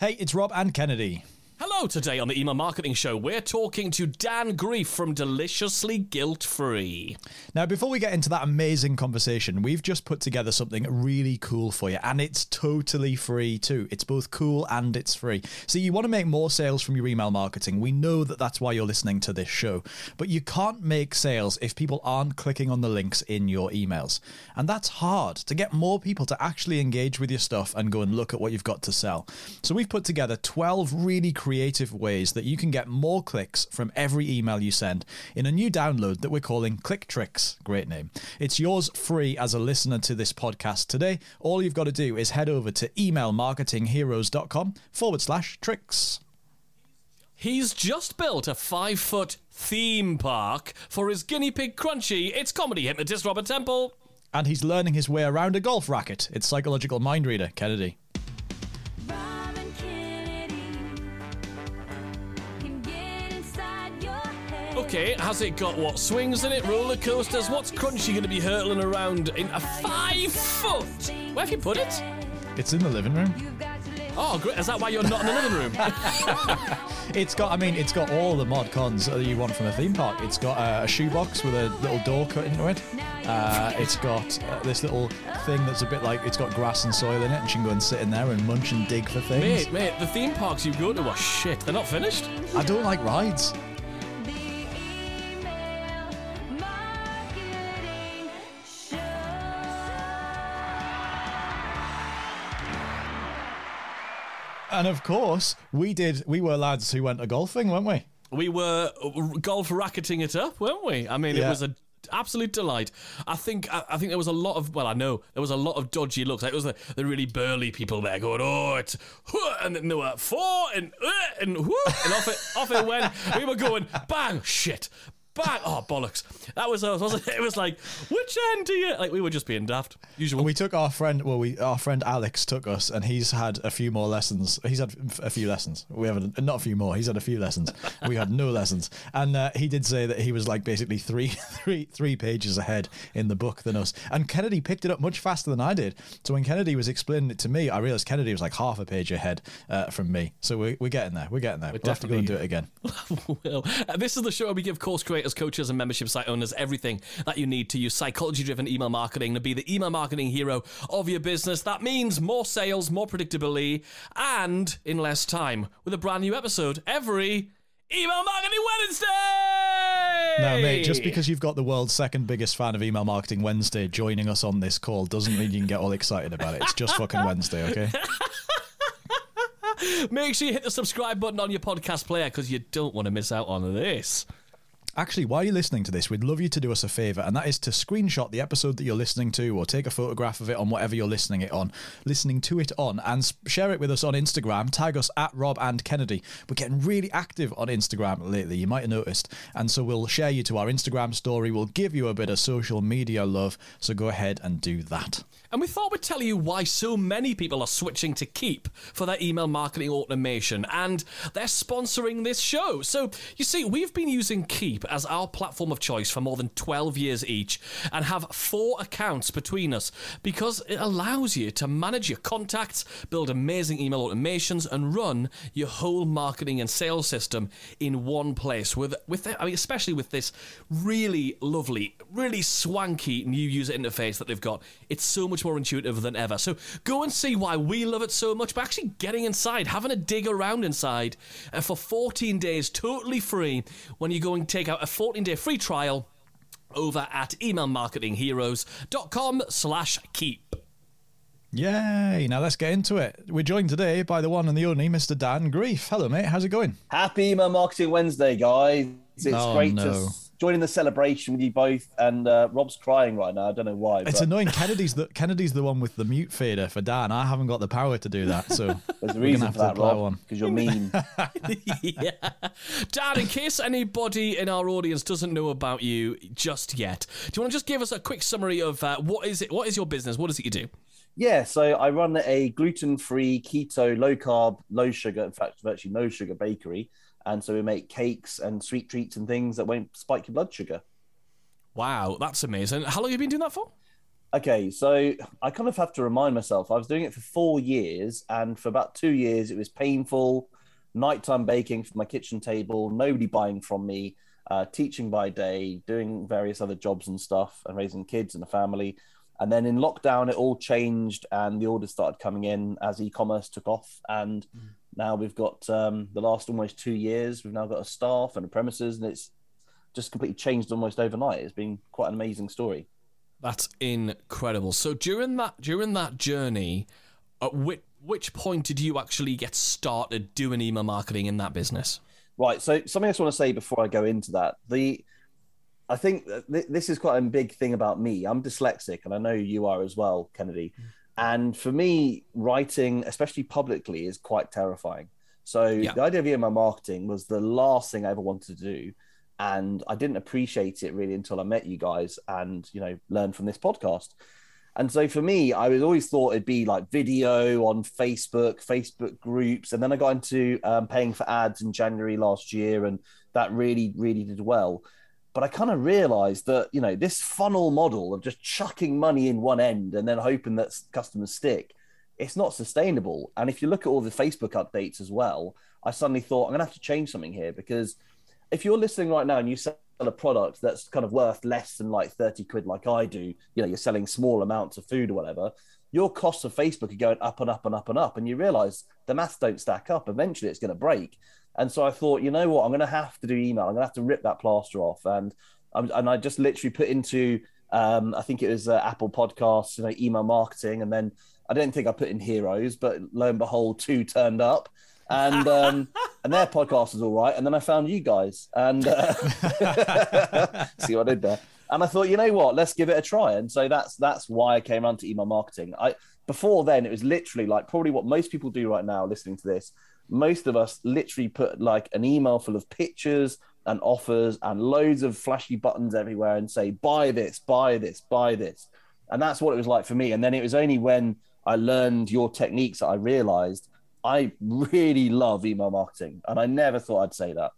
Hey, it's Rob and Kennedy. Hello, today on the Email Marketing Show, we're talking to Dan Greef from Deliciously Guilt Free. Now, before we get into that amazing conversation, we've just put together something really cool for you, and it's totally free too. It's both cool and it's free. So, you want to make more sales from your email marketing. We know that that's why you're listening to this show, but you can't make sales if people aren't clicking on the links in your emails. And that's hard to get more people to actually engage with your stuff and go and look at what you've got to sell. So, we've put together 12 really creative ways that you can get more clicks from every email you send in a new download that we're calling Click Tricks. Great name. It's yours free as a listener to this podcast today. All you've got to do is head over to emailmarketingheroes.com forward slash tricks. He's just built a five foot theme park for his guinea pig crunchy. It's comedy hypnotist Robert Temple. And he's learning his way around a golf racket. It's psychological mind reader, Kennedy. Okay, has it got what swings in it, roller coasters? What's Crunchy going to be hurtling around in a five foot? Where have you put it? It's in the living room. Oh, great. Is that why you're not in the living room? It's got, I mean, it's got all the mod cons that you want from a theme park. It's got a, a shoebox with a little door cut into it. Uh, it's got uh, this little thing that's a bit like it's got grass and soil in it, and you can go and sit in there and munch and dig for things. mate, mate, the theme parks you go to are shit. They're not finished. I don't like rides. And of course, we did. We were lads who went to golfing, weren't we? We were uh, golf racketing it up, weren't we? I mean, it was a absolute delight. I think I, I think there was a lot of well, I know there was a lot of dodgy looks. Like it was the, the really burly people there going, oh, it's huh, and then there were four and uh, and whoo, and off it off it went. We were going bang, shit. Bang! Oh bollocks! That was us, wasn't it? It was like, which end do you like? We were just being daft. Usual. We took our friend. Well, we our friend Alex took us, and he's had a few more lessons. He's had a few lessons. We haven't, not a few more. He's had a few lessons. We had no lessons, and uh, he did say that he was like basically three, three, three pages ahead in the book than us. And Kennedy picked it up much faster than I did. So when Kennedy was explaining it to me, I realized Kennedy was like half a page ahead uh, from me. So we're, we're getting there. We're getting there. We'll have to go and do it again. well, uh, this is the show where we give course creators, coaches, and membership site owners everything that you need to use psychology driven email marketing to be the email marketing hero of your business. That means more sales, more predictability, and in less time with a brand new episode every Email Marketing Wednesday! Now, mate, just because you've got the world's second biggest fan of Email Marketing Wednesday joining us on this call doesn't mean you can get all excited about it. It's just fucking Wednesday, okay? Make sure you hit the subscribe button on your podcast player because you don't want to miss out on this. Actually, while you're listening to this, we'd love you to do us a favour, and that is to screenshot the episode that you're listening to, or take a photograph of it on whatever you're listening it on, listening to it on, and share it with us on Instagram. Tag us at Rob and Kennedy. We're getting really active on Instagram lately. You might have noticed, and so we'll share you to our Instagram story. We'll give you a bit of social media love. So go ahead and do that. And we thought we'd tell you why so many people are switching to Keap for their email marketing automation, and they're sponsoring this show. So, you see, we've been using Keap as our platform of choice for more than 12 years each and have four accounts between us because it allows you to manage your contacts, build amazing email automations, and run your whole marketing and sales system in one place. With, with I mean, especially with this really lovely, really swanky new user interface that they've got. It's so much more intuitive than ever. So go and see why we love it so much by actually getting inside, having a dig around inside uh, for 14 days totally free when you go and take out a 14 day free trial over at emailmarketingheroes.com slash keap. Yay! Now let's get into it. We're joined today by the one and the only Mr. Dan Greef. Hello, mate. How's it going? Happy Email Marketing Wednesday, guys. It's Oh, great no. to s- join in the celebration with you both. And uh, Rob's crying right now. I don't know why. It's but annoying. Kennedy's the Kennedy's the one with the mute fader for Dan. I haven't got the power to do that, so There's a we're reason gonna have for to that, apply Rob, one. because you're mean. yeah. Dan, in case anybody in our audience doesn't know about you just yet, do you want to just give us a quick summary of uh, what is it? What is your business? What is it you do? Yeah, so I run a gluten-free, keto, low-carb, low-sugar, in fact, virtually no sugar bakery. And so we make cakes and sweet treats and things that won't spike your blood sugar. Wow, that's amazing. How long have you been doing that for? Okay, so I kind of have to remind myself I was doing it for four years, and for about two years, it was painful. Nighttime baking for my kitchen table, nobody buying from me, uh, teaching by day, doing various other jobs and stuff, and raising kids and a family. And then in lockdown, it all changed, and the orders started coming in as e-commerce took off. And mm. now we've got um, the last almost two years. We've now got a staff and a premises, and it's just completely changed almost overnight. It's been quite an amazing story. That's incredible. So during that during that journey, at which which point did you actually get started doing email marketing in that business? Right. So something I just want to say before I go into that. The I think th- this is quite a big thing about me. I'm dyslexic, and I know you are as well, Kennedy. Mm. And for me, writing, especially publicly, is quite terrifying. So yeah. the idea of email marketing was the last thing I ever wanted to do and I didn't appreciate it really until I met you guys and you know learned from this podcast. And so for me, I was always thought it'd be like video on Facebook, Facebook groups, and then I got into um, paying for ads in January last year, and that really, really did well. But I kind of realized that you know this funnel model of just chucking money in one end and then hoping that customers stick, it's not sustainable. And if you look at all the Facebook updates as well, I suddenly thought I'm going to have to change something here because if you're listening right now and you sell a product that's kind of worth less than like 30 quid like I do, you know, you're selling small amounts of food or whatever, your costs of Facebook are going up and up and up and up. And you realize the maths don't stack up. Eventually it's going to break. And so I thought, you know what, I'm going to have to do email. I'm going to have to rip that plaster off. And, and I just literally put into, um, I think it was uh, Apple Podcasts, you know, email marketing. And then I don't think I put in heroes, but lo and behold, two turned up and um, and their podcast was all right. And then I found you guys, and uh, see what I did there. And I thought, you know what, let's give it a try. And so that's that's why I came onto email marketing. I before then it was literally like probably what most people do right now, listening to this. Most of us literally put like an email full of pictures and offers and loads of flashy buttons everywhere and say buy this, buy this, buy this. And that's what it was like for me. And then it was only when I learned your techniques that I realized I really love email marketing, and I never thought I'd say that.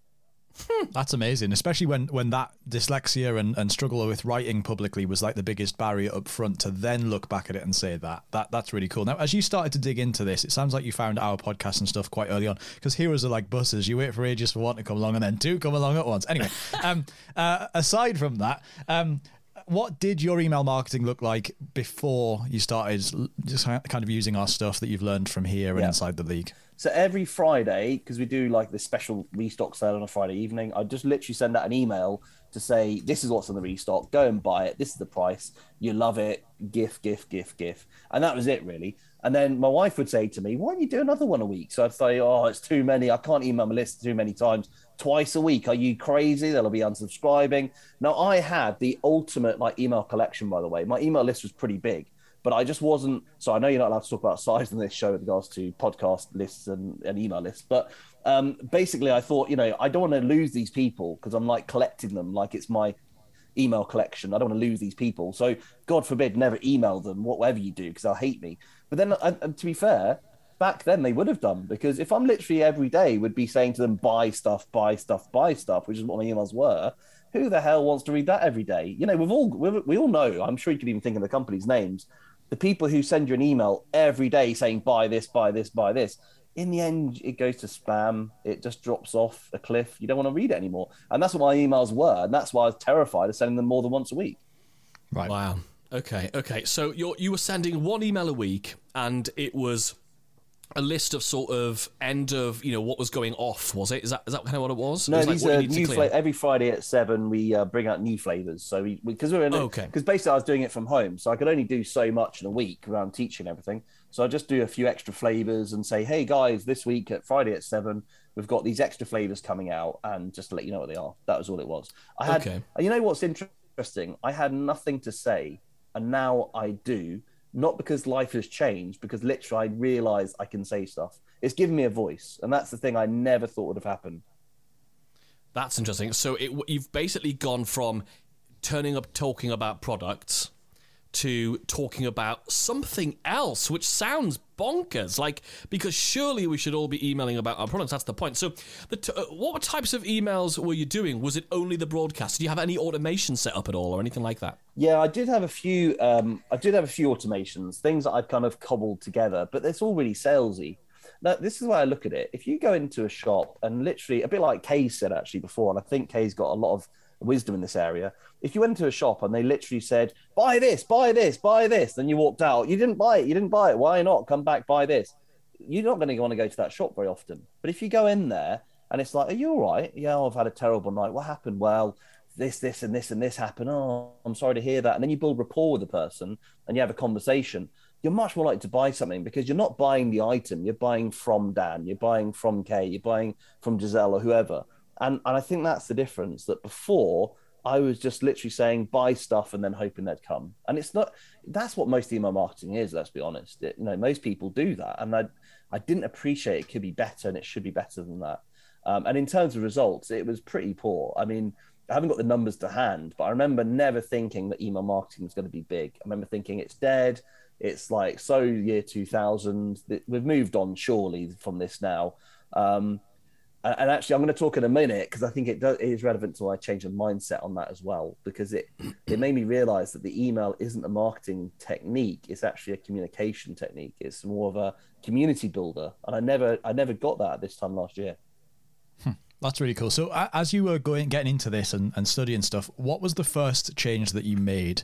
That's amazing, especially when when that dyslexia and, and struggle with writing publicly was like the biggest barrier up front to then look back at it and say that. That that's really cool. Now, as you started to dig into this, it sounds like you found our podcast and stuff quite early on because heroes are like buses. You wait for ages for one to come along and then two come along at once. Anyway, um, uh, aside from that, um, what did your email marketing look like before you started just kind of using our stuff that you've learned from here and yeah. inside the league? So every Friday, because we do like this special restock sale on a Friday evening, I just literally send out an email to say, this is what's on the restock, go and buy it. This is the price. You love it. GIF, GIF, GIF, GIF. And that was it, really. And then my wife would say to me, why don't you do another one a week? So I'd say, oh, it's too many. I can't email my list too many times twice a week. Are you crazy? They'll be unsubscribing. Now, I had the ultimate like email collection, by the way. My email list was pretty big, but I just wasn't. So I know you're not allowed to talk about size in this show with regards to podcast lists and, and email lists, but um, basically, I thought, you know, I don't want to lose these people because I'm like collecting them like it's my email collection. I don't want to lose these people. So, God forbid, never email them, whatever you do, because they'll hate me. But then, and to be fair, back then they would have done because if I'm literally every day would be saying to them buy stuff, buy stuff, buy stuff, which is what my emails were. Who the hell wants to read that every day? You know, we've all we we all know. I'm sure you could even think of the company's names. The people who send you an email every day saying buy this, buy this, buy this. In the end, it goes to spam. It just drops off a cliff. You don't want to read it anymore. And that's what my emails were. And that's why I was terrified of sending them more than once a week. Right. Wow. Okay. Okay. So you you were sending one email a week, and it was a list of sort of end of you know what was going off was it? Is that is that kind of what it was? No was these like are new fla- every friday at seven we uh, bring out new flavors. So we because we, are in oh, okay. because basically i was doing it from home so i could only do so much in a week around teaching everything. So i just do a few extra flavors and say hey guys this week at friday at seven we've got these extra flavors coming out and just to let you know what they are. That was all it was. I had okay. you know what's interesting? I had nothing to say and now i do not because life has changed, because literally I realize I can say stuff. It's given me a voice, and that's the thing I never thought would have happened. That's interesting. So it, you've basically gone from turning up talking about products to talking about something else, which sounds bonkers. Like, because surely we should all be emailing about our products. That's the point. So, the t- uh, what types of emails were you doing? Was it only the broadcast? Did you have any automation set up at all or anything like that? Yeah, I did have a few. Um, I did have a few automations, things that I'd kind of cobbled together, but it's all really salesy. Now, this is why I look at it. If you go into a shop and literally, a bit like Kay said actually before, and I think Kay's got a lot of wisdom in this area. If you went into a shop and they literally said, buy this, buy this, buy this, then you walked out, you didn't buy it, you didn't buy it. Why not? Come back, buy this. You're not going to want to go to that shop very often. But if you go in there and it's like, are you all right? Yeah, I've had a terrible night. What happened? Well, this, this, and this, and this happened. Oh, I'm sorry to hear that. And then you build rapport with the person and you have a conversation. You're much more likely to buy something because you're not buying the item. You're buying from Dan. You're buying from Kay. You're buying from Giselle or whoever. And, and I think that's the difference that before I was just literally saying buy stuff and then hoping they'd come. And it's not that's what most email marketing is, let's be honest. It, you know, most people do that. And I I didn't appreciate it could be better and it should be better than that. Um, and in terms of results, it was pretty poor. I mean, I haven't got the numbers to hand, but I remember never thinking that email marketing was going to be big. I remember thinking it's dead. It's like so year 2000. We've moved on surely from this now. Um, and actually, I'm going to talk in a minute because I think it, does, it is relevant to why I changed my mindset on that as well. Because it it made me realize that the email isn't a marketing technique; it's actually a communication technique. It's more of a community builder, and I never I never got that at this time last year. Hmm. That's really cool. So, as you were going getting into this and, and studying stuff, what was the first change that you made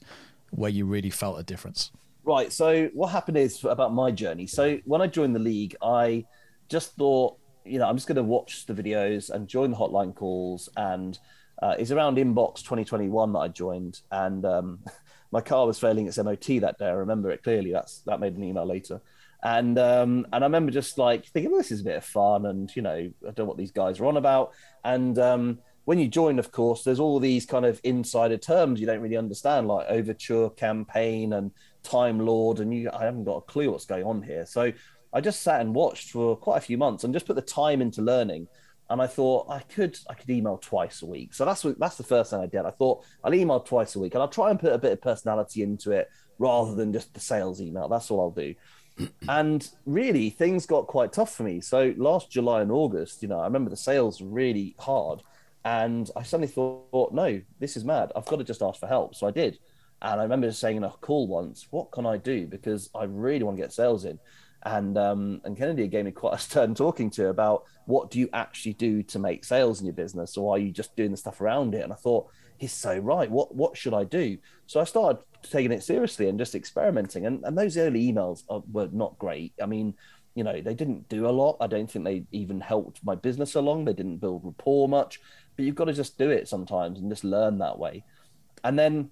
where you really felt a difference? Right. So, what happened is about my journey. So, when I joined the league, I just thought you know, I'm just going to watch the videos and join the hotline calls. And uh, it's around inbox 2021 that I joined, and um, my car was failing its MOT that day. I remember it clearly. That's that made an email later, and um, and I remember just like thinking, well, this is a bit of fun, and you know, I don't know what these guys are on about. And um, when you join, of course, there's all these kind of insider terms you don't really understand, like overture campaign and time lord, and you I haven't got a clue what's going on here. So I just sat and watched for quite a few months and just put the time into learning. And I thought I could I could email twice a week. So that's what, that's the first thing I did. I thought I'll email twice a week and I'll try and put a bit of personality into it rather than just the sales email. That's all I'll do. and really things got quite tough for me. So last July and August, you know, I remember the sales really hard. And I suddenly thought, no, this is mad. I've got to just ask for help. So I did. And I remember saying in a call once, what can I do? Because I really want to get sales in and um, and Kennedy gave me quite a stern talking to about what do you actually do to make sales in your business, or are you just doing the stuff around it? And I thought he's so right. What what should I do? So I started taking it seriously and just experimenting. And and those early emails are, were not great. I mean, you know, they didn't do a lot. I don't think they even helped my business along. They didn't build rapport much. But you've got to just do it sometimes and just learn that way. And then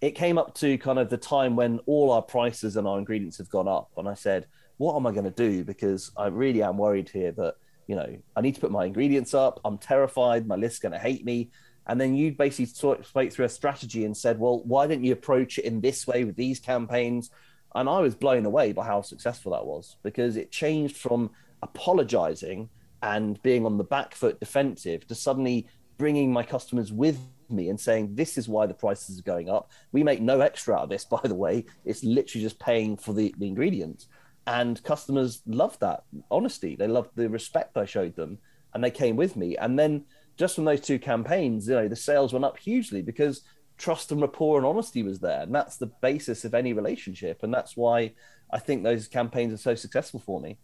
it came up to kind of the time when all our prices and our ingredients have gone up, and I said what am I going to do? Because I really am worried here that, you know, I need to put my ingredients up. I'm terrified. My list's going to hate me. And then you basically spoke through a strategy and said, well, why don't you approach it in this way with these campaigns? And I was blown away by how successful that was because it changed from apologizing and being on the back foot defensive to suddenly bringing my customers with me and saying this is why the prices are going up we make no extra out of this by the way it's literally just paying for the, the ingredients and customers loved that honesty. They loved the respect I showed them, and they came with me. And then just from those two campaigns, you know, the sales went up hugely because trust and rapport and honesty was there, and that's the basis of any relationship. And that's why I think those campaigns are so successful for me.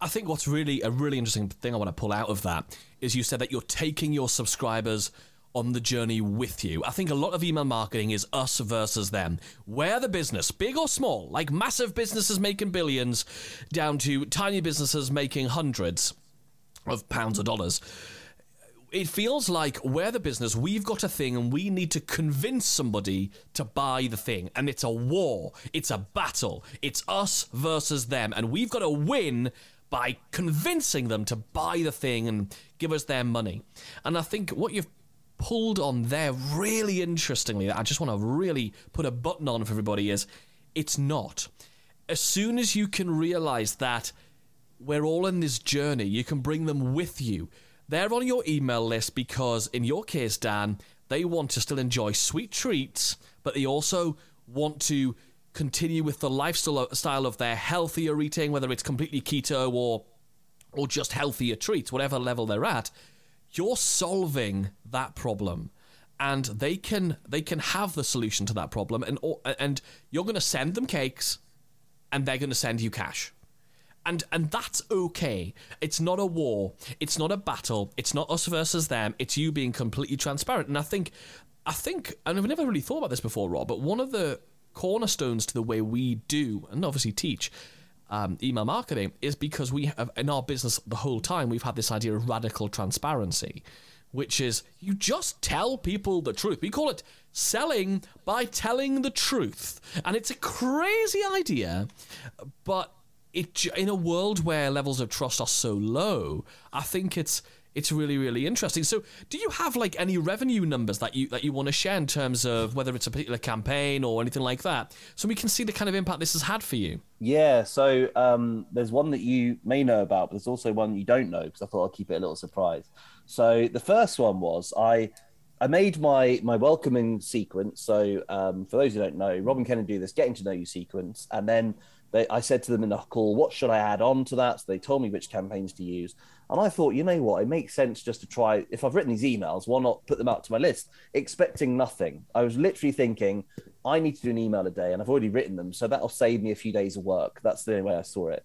I think what's really a really interesting thing I want to pull out of that is you said that you're taking your subscribers on the journey with you. I think a lot of email marketing is us versus them. Where the business, big or small, like massive businesses making billions, down to tiny businesses making hundreds of pounds or dollars. It feels like we're the business, we've got a thing, and we need to convince somebody to buy the thing. And it's a war, it's a battle, it's us versus them. And we've got to win by convincing them to buy the thing and give us their money. And I think what you've pulled on there really interestingly that I just want to really put a button on for everybody is it's not. As soon as you can realize that we're all in this journey, you can bring them with you. They're on your email list because, in your case, Dan, they want to still enjoy sweet treats, but they also want to continue with the lifestyle of their healthier eating, whether it's completely keto or or just healthier treats, whatever level they're at, you're solving that problem and they can they can have the solution to that problem and and you're going to send them cakes and they're going to send you cash. And and that's okay. It's not a war. It's not a battle. It's not us versus them. It's you being completely transparent. And i think i think and i've never really thought about this before rob but one of the cornerstones to the way we do and obviously teach um, email marketing is because we have in our business the whole time we've had this idea of radical transparency which is you just tell people the truth. We call it selling by telling the truth. And it's a crazy idea, but it in a world where levels of trust are so low, I think it's it's really really interesting. So, do you have like any revenue numbers that you that you want to share in terms of whether it's a particular campaign or anything like that, so we can see the kind of impact this has had for you? Yeah. So um, there's one that you may know about, but there's also one you don't know because I thought I'd keep it a little surprise. So the first one was I I made my my welcoming sequence. So um, for those who don't know, Rob and Kennedy do this getting to know you sequence, and then they, I said to them in the call, "What should I add on to that?" So they told me which campaigns to use, and I thought, you know what, it makes sense just to try. If I've written these emails, why not put them out to my list, expecting nothing? I was literally thinking, I need to do an email a day, and I've already written them, so that'll save me a few days of work. That's the only way I saw it.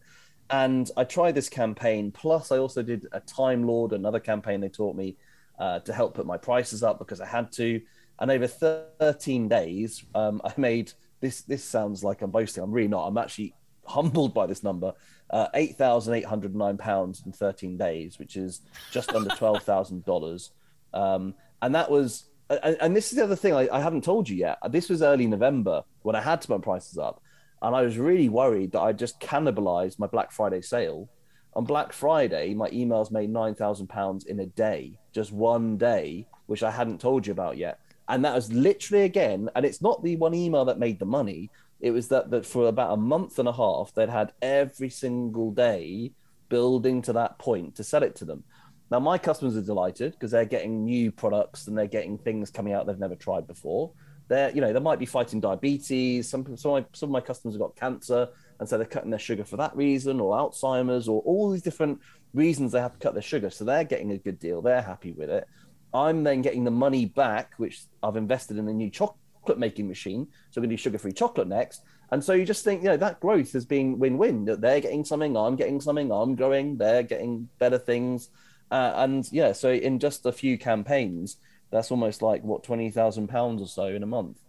And I tried this campaign. Plus, I also did a Time Lord, another campaign they taught me uh, to help put my prices up because I had to. And over 13 days, um, I made this. This sounds like I'm boasting. I'm really not. I'm actually humbled by this number. Uh, Eight thousand eight hundred nine pounds in 13 days, which is just under twelve thousand um, dollars. And that was. And, and, this is the other thing I, I haven't told you yet. This was early November when I had to put prices up and I was really worried that I just cannibalized my Black Friday sale. On Black Friday, my emails made nine thousand pounds in a day, just one day, which I hadn't told you about yet. And that was literally again, and it's not the one email that made the money. It was that that for about a month and a half, they'd had every single day building to that point to sell it to them. Now my customers are delighted because they're getting new products and they're getting things coming out they've never tried before they're you know they might be fighting diabetes. Some some of my, some of my customers have got cancer, and so they're cutting their sugar for that reason, or Alzheimer's, or all these different reasons they have to cut their sugar. So they're getting a good deal. They're happy with it. I'm then getting the money back, which I've invested in a new chocolate making machine. So we're going to do sugar free chocolate next. And so you just think, you know, that growth has been win win. That they're getting something, I'm getting something, I'm growing, they're getting better things. Uh, and yeah, so in just a few campaigns, that's almost like what twenty thousand pounds or so in a month.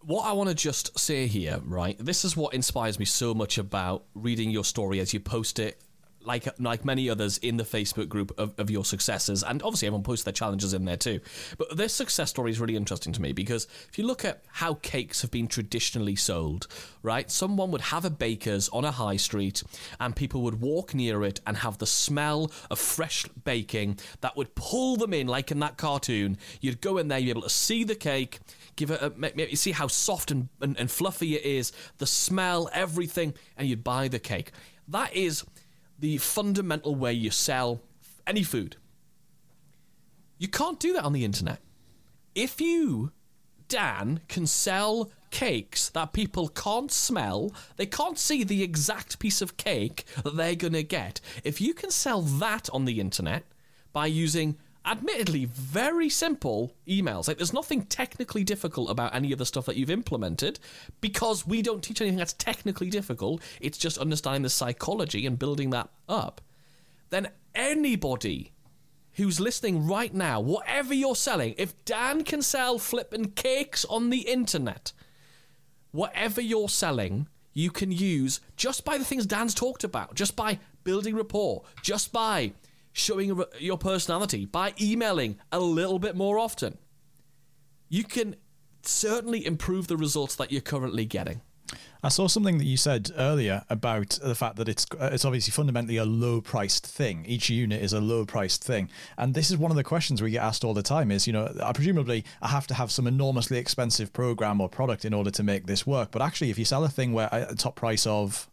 What I want to just say here, right? This is what inspires me so much about reading your story as you post it like like many others in the Facebook group of, of your successes, and obviously everyone posts their challenges in there too. But this success story is really interesting to me because if you look at how cakes have been traditionally sold, right? Someone would have a baker's on a high street, and people would walk near it and have the smell of fresh baking that would pull them in, like in that cartoon. You'd go in there, you'd be able to see the cake, give it, a, maybe see how soft and, and, and fluffy it is, the smell, everything, and you'd buy the cake. That is the fundamental way you sell any food. You can't do that on the internet. If you, Dan, can sell cakes that people can't smell, they can't see the exact piece of cake that they're going to get. If you can sell that on the internet by using admittedly very simple emails. Like there's nothing technically difficult about any of the stuff that you've implemented because we don't teach anything that's technically difficult. It's just understanding the psychology and building that up. Then anybody who's listening right now, whatever you're selling, if Dan can sell flipping cakes on the internet, whatever you're selling, you can use just by the things Dan's talked about, just by building rapport, just by showing your personality by emailing a little bit more often. You can certainly improve the results that you're currently getting. I saw something that you said earlier about the fact that it's uh, it's obviously fundamentally a low priced thing. Each unit is a low priced thing, and this is one of the questions we get asked all the time. Is you know, I presumably I have to have some enormously expensive program or product in order to make this work. But actually, if you sell a thing where uh, a top price of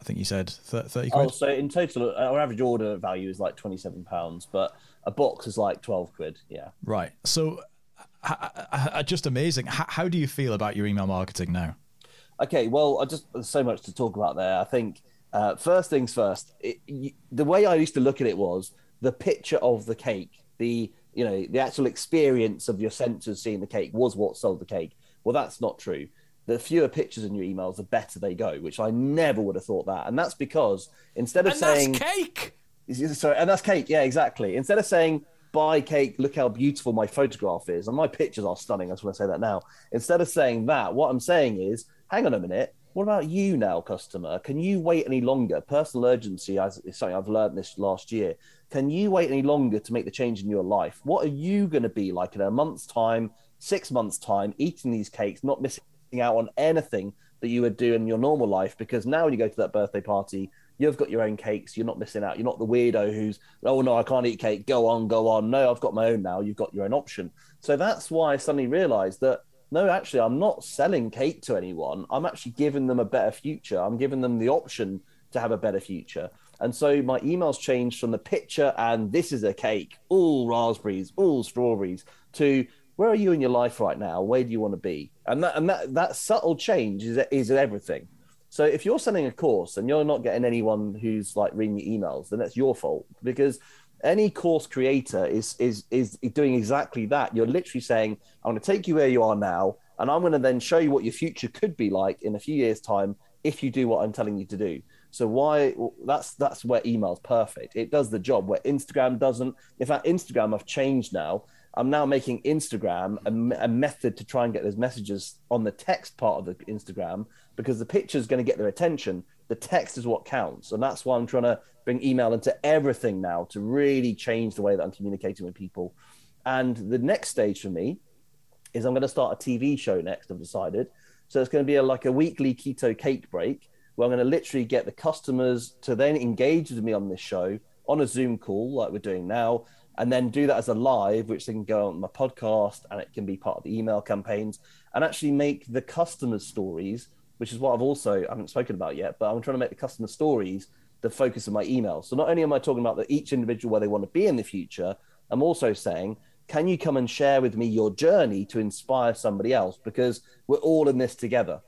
I think you said 30 quid. Oh, so in total, our average order value is like 27 pounds, but a box is like 12 quid. Yeah. Right. So just amazing. How, how do you feel about your email marketing now? Okay, well, I just there's so much to talk about there. I think uh, first things first. It, you, the way I used to look at it was the picture of the cake, the you know the actual experience of your senses seeing the cake was what sold the cake. Well, that's not true. The fewer pictures in your emails, the better they go. Which I never would have thought that, and that's because instead of and saying cake, sorry, and that's cake. Yeah, exactly. Instead of saying buy cake, look how beautiful my photograph is, and my pictures are stunning. I just want to say that now. Instead of saying that, what I'm saying is, hang on a minute. What about you now, customer? Can you wait any longer? Personal urgency is something I've learned this last year. Can you wait any longer to make the change in your life? What are you going to be like in a month's time, six months' time, eating these cakes, not missing out on anything that you would do in your normal life? Because now when you go to that birthday party, you've got your own cakes. You're not missing out. You're not the weirdo who's, oh no, I can't eat cake. Go on, go on. No, I've got my own now. You've got your own option. So that's why I suddenly realized that no, actually, I'm not selling cake to anyone. I'm actually giving them a better future. I'm giving them the option to have a better future. And so my emails changed from the picture and this is a cake, all raspberries, all strawberries, to where are you in your life right now? Where do you want to be? And that and that that subtle change is is everything. So if you're selling a course and you're not getting anyone who's like reading your emails, then that's your fault because any course creator is is is doing exactly that. You're literally saying, "I'm going to take you where you are now, and I'm going to then show you what your future could be like in a few years' time if you do what I'm telling you to do." So why that's that's where email's perfect. It does the job where Instagram doesn't. In fact, Instagram I've changed now. I'm now making Instagram a, a method to try and get those messages on the text part of the Instagram because the picture is going to get their attention. The text is what counts, and that's why I'm trying to bring email into everything now to really change the way that I'm communicating with people. And the next stage for me is I'm going to start a TV show next. I've decided, so it's going to be a, like a weekly keto cake break where I'm going to literally get the customers to then engage with me on this show on a Zoom call like we're doing now, and then do that as a live, which they can go on my podcast and it can be part of the email campaigns and actually make the customer stories, which is what I've also I haven't spoken about yet, but I'm trying to make the customer stories the focus of my emails. So not only am I talking about that each individual where they want to be in the future, I'm also saying, can you come and share with me your journey to inspire somebody else? Because we're all in this together.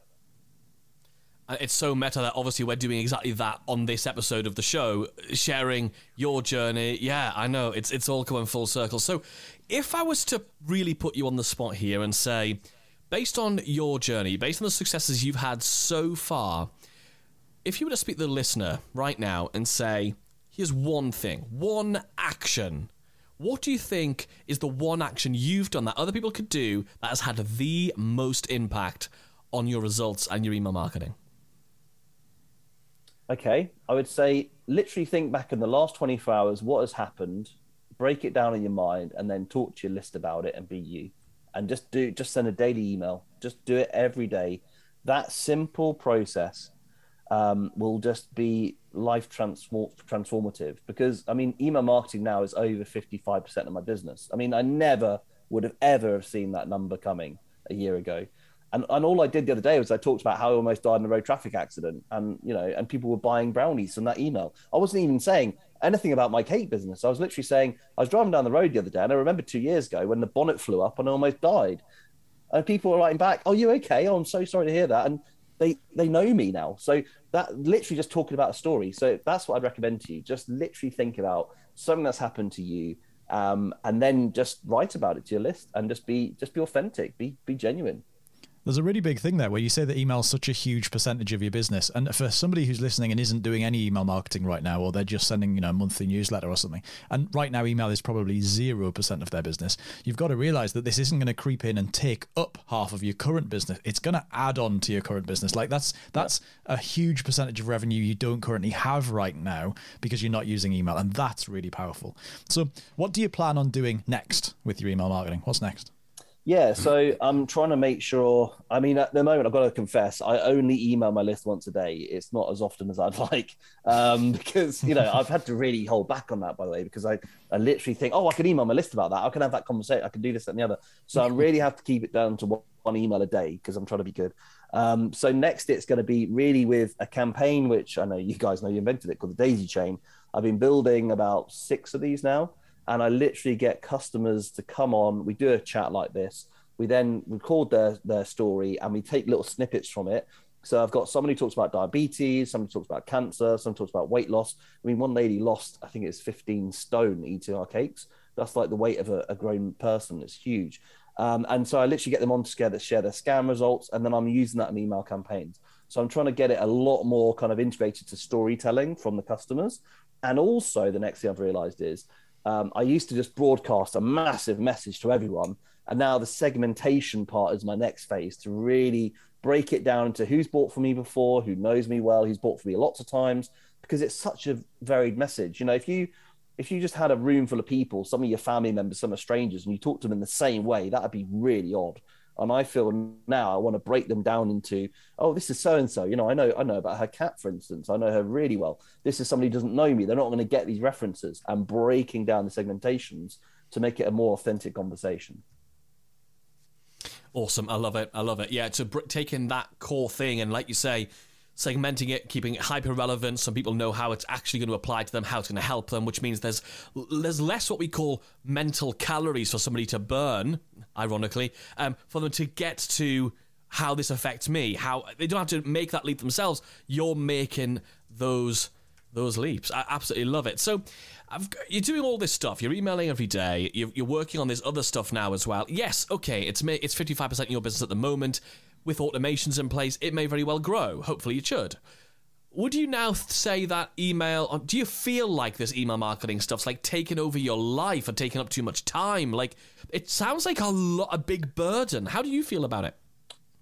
It's so meta that obviously we're doing exactly that on this episode of the show, sharing your journey. Yeah, I know it's it's all coming full circle. So, if I was to really put you on the spot here and say, based on your journey, based on the successes you've had so far, if you were to speak to the listener right now and say, here's one thing, one action, what do you think is the one action you've done that other people could do that has had the most impact on your results and your email marketing? Okay, I would say literally think back in the last 24 hours, what has happened, break it down in your mind, and then talk to your list about it and be you. And just do, just send a daily email. Just do it every day. That simple process um, will just be life transform- transformative because I mean, email marketing now is over 55% of my business. I mean, I never would have ever have seen that number coming a year ago. And, and all I did the other day was I talked about how I almost died in a road traffic accident, and you know, and people were buying brownies from that email. I wasn't even saying anything about my cake business. I was literally saying I was driving down the road the other day, and I remember two years ago when the bonnet flew up and I almost died. And people were writing back, "Oh, you okay? Oh, I'm so sorry to hear that." And they they know me now. So that literally just talking about a story. So that's what I'd recommend to you. Just literally think about something that's happened to you, um, and then just write about it to your list and just be just be authentic, be be genuine. There's a really big thing there where you say that email is such a huge percentage of your business. And for somebody who's listening and isn't doing any email marketing right now, or they're just sending, you know, a monthly newsletter or something, and right now email is probably 0% of their business, you've got to realize that this isn't going to creep in and take up half of your current business. It's going to add on to your current business. Like that's that's a huge percentage of revenue you don't currently have right now because you're not using email. And that's really powerful. So what do you plan on doing next with your email marketing? What's next? Yeah, so I'm trying to make sure. I mean, at the moment, I've got to confess, I only email my list once a day. It's not as often as I'd like um, because you know I've had to really hold back on that. By the way, because I, I literally think, oh, I can email my list about that. I can have that conversation. I can do this and the other. So I really have to keep it down to one, one email a day because I'm trying to be good. Um, so next, it's going to be really with a campaign, which I know you guys know you invented it, called the Daisy Chain. I've been building about six of these now and I literally get customers to come on. We do a chat like this. We then record their their story and we take little snippets from it. So I've got someone who talks about diabetes, somebody talks about cancer, some talks about weight loss. I mean, one lady lost, I think it's 15 stone eating our cakes. That's like the weight of a, a grown person. It's huge. Um, and so I literally get them on together, share their scam results, and then I'm using that in email campaigns. So I'm trying to get it a lot more kind of integrated to storytelling from the customers. And also, the next thing I've realized is um, I used to just broadcast a massive message to everyone. And now the segmentation part is my next phase to really break it down into who's bought for me before, who knows me well, who's bought for me lots of times, because it's such a varied message. You know, if you if you just had a room full of people, some of your family members, some are strangers, and you talk to them in the same way, that'd be really odd. And I feel now I want to break them down into, oh, this is so and so. You know, I know I know about her cat, for instance. I know her really well. This is somebody who doesn't know me. They're not going to get these references and breaking down the segmentations to make it a more authentic conversation. Awesome. I love it. I love it. Yeah, to br- taking that core thing and, like you say, segmenting it, keeping it hyper relevant, so people know how it's actually going to apply to them, how it's going to help them, which means there's there's less what we call mental calories for somebody to burn, ironically, um, for them to get to how this affects me. How they don't have to make that leap themselves. You're making those those leaps. I absolutely love it. So. you're doing all this stuff. You're emailing every day. You're, you're working on this other stuff now as well. Yes, okay. It's it's 55% of your business at the moment with automations in place, it may very well grow. Hopefully, it should. Would you now say that email? Um, do you feel like this email marketing stuff's like taking over your life and taking up too much time? Like it sounds like a lot, a big burden. How do you feel about it?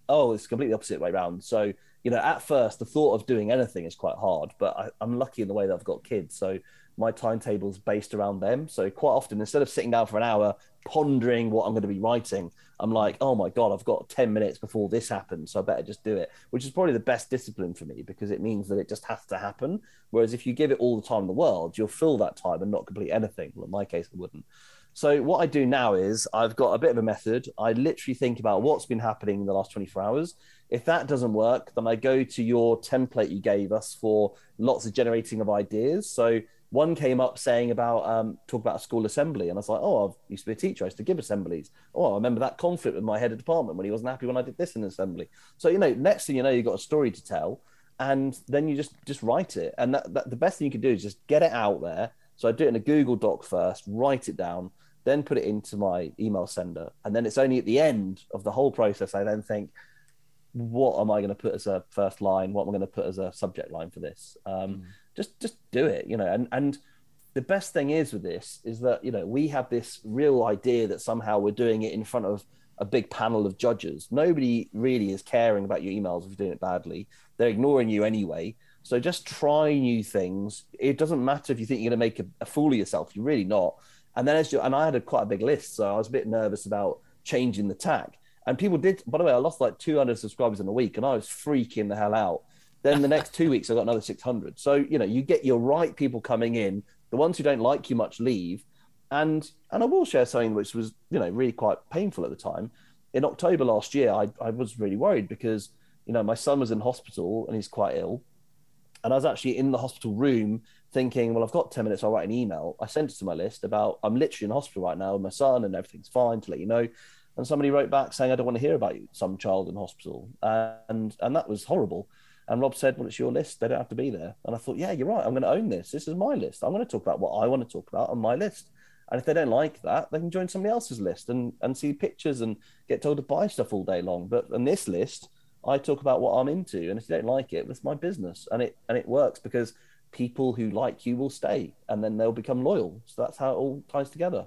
Oh, it's completely opposite way around. So you know, at first, the thought of doing anything is quite hard, but I, I'm lucky in the way that I've got kids. So my timetable's based around them. So quite often, instead of sitting down for an hour pondering what I'm going to be writing, I'm like, oh my god, I've got ten minutes before this happens, so I better just do it. Which is probably the best discipline for me because it means that it just has to happen. Whereas if you give it all the time in the world, you'll fill that time and not complete anything. Well, in my case, I wouldn't. So what I do now is I've got a bit of a method. I literally think about what's been happening in the last 24 hours. If that doesn't work, then I go to your template you gave us for lots of generating of ideas. So one came up saying about um, talk about a school assembly, and I was like, oh, I used to be a teacher. I used to give assemblies. Oh, I remember that conflict with my head of department when he wasn't happy when I did this in assembly. So you know, next thing you know, you've got a story to tell, and then you just just write it. And that, that the best thing you can do is just get it out there. So I do it in a Google Doc first, write it down, then put it into my email sender, and then it's only at the end of the whole process I then think, what am I going to put as a first line? What am I going to put as a subject line for this? Um, mm just just do it you know and and the best thing is with this is that you know we have this real idea that somehow we're doing it in front of a big panel of judges. Nobody really is caring about your emails if you're doing it badly. They're ignoring you anyway. So just try new things. It doesn't matter if you think you're going to make a, a fool of yourself. You're really not. And then as you and i had a quite a big list so i was a bit nervous about changing the tag and people did by the way i lost like 200 subscribers in a week and i was freaking the hell out then the next two weeks, I got another 600. So, you know, you get your right people coming in. The ones who don't like you much leave. And and I will share something which was, you know, really quite painful at the time. In October last year, I, I was really worried because, you know, my son was in hospital and he's quite ill. And I was actually in the hospital room thinking, well, I've got 10 minutes, I'll write an email. I sent it to my list about I'm literally in hospital right now with my son and everything's fine to let you know. And somebody wrote back saying, I don't want to hear about you, some child in hospital. And and that was horrible. And Rob said, Well, it's your list. They don't have to be there. And I thought, Yeah, you're right. I'm going to own this. This is my list. I'm going to talk about what I want to talk about on my list. And if they don't like that, they can join somebody else's list and, and see pictures and get told to buy stuff all day long. But on this list, I talk about what I'm into. And if you don't like it, it's my business. And it and it works because people who like you will stay and then they'll become loyal. So that's how it all ties together.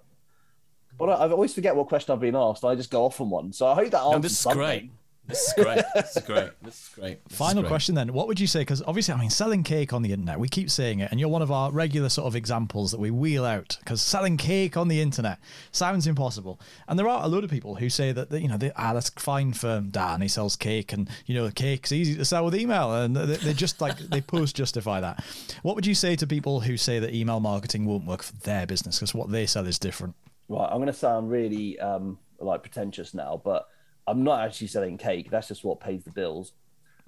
But I, I always forget what question I've been asked. I just go off on one. So I hope that answers no, this is something. great. This is great. This is great. This is great. This Final is great. question then. What would you say? Because obviously, I mean, selling cake on the internet, we keep saying it, and you're one of our regular sort of examples that we wheel out. Because selling cake on the internet sounds impossible. And there are a lot of people who say that, you know, they, ah, that's fine for Dan. He sells cake, and, you know, cake's easy to sell with email. And they, they just like, they post justify that. What would you say to people who say that email marketing won't work for their business because what they sell is different? Right. I'm going to sound really um, like pretentious now, but I'm not actually selling cake. That's just what pays the bills.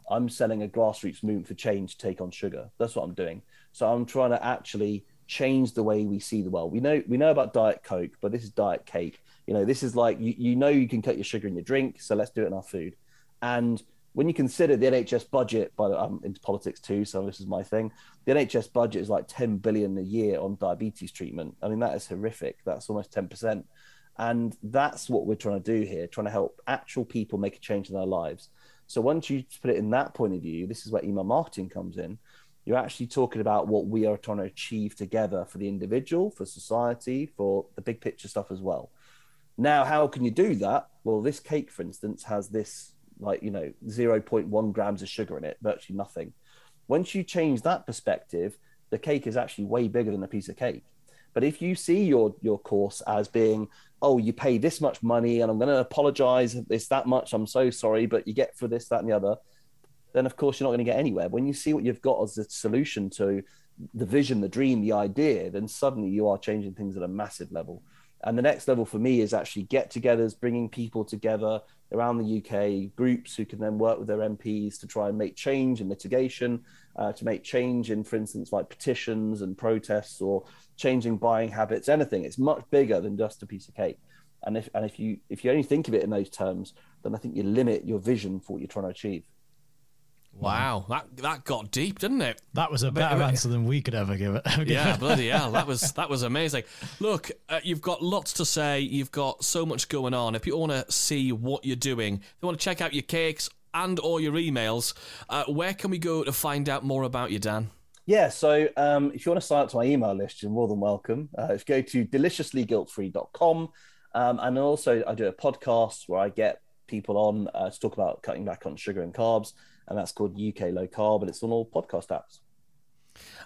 I'm selling a grassroots movement for change to take on sugar. That's what I'm doing. So I'm trying to actually change the way we see the world. We know we know about Diet Coke, but this is Diet Cake. You know, this is like you, you know you can cut your sugar in your drink, so let's do it in our food. And when you consider the NHS budget, but I'm into politics too, so this is my thing. The NHS budget is like 10 billion a year on diabetes treatment. I mean, that is horrific. That's almost 10%. And that's what we're trying to do here, trying to help actual people make a change in their lives. So once you put it in that point of view, this is where email marketing comes in. You're actually talking about what we are trying to achieve together for the individual, for society, for the big picture stuff as well. Now, how can you do that? Well, this cake, for instance, has this like, you know, 0.1 grams of sugar in it, virtually nothing. Once you change that perspective, the cake is actually way bigger than a piece of cake. But if you see your your course as being, oh, you pay this much money and I'm going to apologize it's that much, I'm so sorry, but you get for this, that, and the other, then of course you're not going to get anywhere. When you see what you've got as a solution to the vision, the dream, the idea, then suddenly you are changing things at a massive level. And the next level for me is actually get togethers, bringing people together around the UK, groups who can then work with their MPs to try and make change and mitigation, uh, to make change in, for instance, like petitions and protests or changing buying habits, anything. It's much bigger than just a piece of cake. And if and if you if you only think of it in those terms, then I think you limit your vision for what you're trying to achieve. Wow, that that got deep, didn't it? That was a better answer than we could ever give it. yeah, bloody hell, that was that was amazing. Look, uh, you've got lots to say. You've got so much going on. If you want to see what you're doing, if you want to check out your cakes and or your emails, uh, where can we go to find out more about you, Dan? Yeah, so um, if you want to sign up to my email list, you're more than welcome. Uh, if you go to deliciouslyguiltfree.com, um, and also I do a podcast where I get people on uh, to talk about cutting back on sugar and carbs and that's called UK Low Carb, and it's on all podcast apps.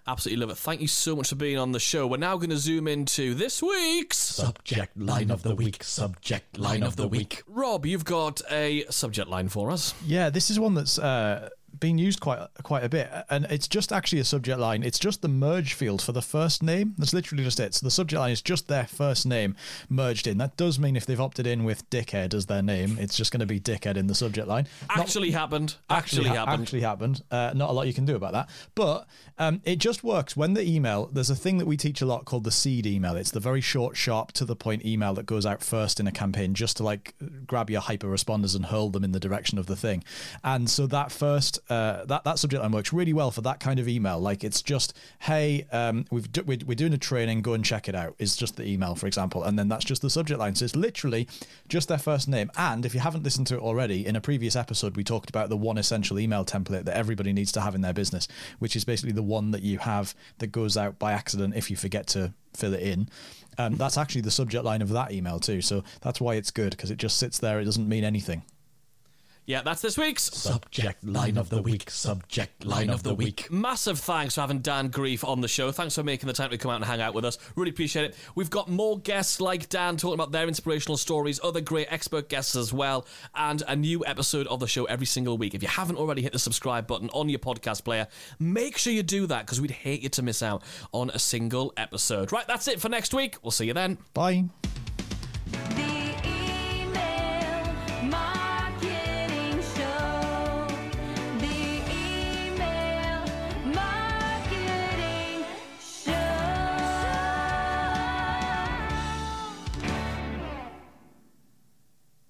Absolutely love it. Thank you so much for being on the show. We're now going to zoom into this week's subject line of the week. Subject line of the week. Rob, you've got a subject line for us. Yeah, this is one that's uh, being used quite quite a bit, and it's just actually a subject line. It's just the merge field for the first name. That's literally just it. So the subject line is just their first name merged in. That does mean if they've opted in with Dickhead as their name, it's just going to be Dickhead in the subject line. Actually not, happened. Actually, actually happened. Actually happened. Uh, not a lot you can do about that, but um, it just works when the email. There's a thing that we teach a lot called the seed email. It's the very short, sharp, to the point email that goes out first in a campaign, just to like grab your hyper responders and hurl them in the direction of the thing. And so that first uh, that that subject line works really well for that kind of email. Like it's just, hey, um, we've do, we're, we're doing a training, go and check it out. Is just the email, for example, and then that's just the subject line. So it's literally just their first name. And if you haven't listened to it already, in a previous episode we talked about the one essential email template that everybody needs to have in their business, which is basically the one that you have that goes out by accident if you forget to fill it in. Um, that's actually the subject line of that email too. So that's why it's good because it just sits there. It doesn't mean anything. Yeah, that's this week's subject line of the week. Subject line of the week. Massive thanks for having Dan Greef on the show. Thanks for making the time to come out and hang out with us. Really appreciate it. We've got more guests like Dan talking about their inspirational stories, other great expert guests as well, and a new episode of the show every single week. If you haven't already hit the subscribe button on your podcast player, make sure you do that because we'd hate you to miss out on a single episode. Right, that's it for next week. We'll see you then. Bye.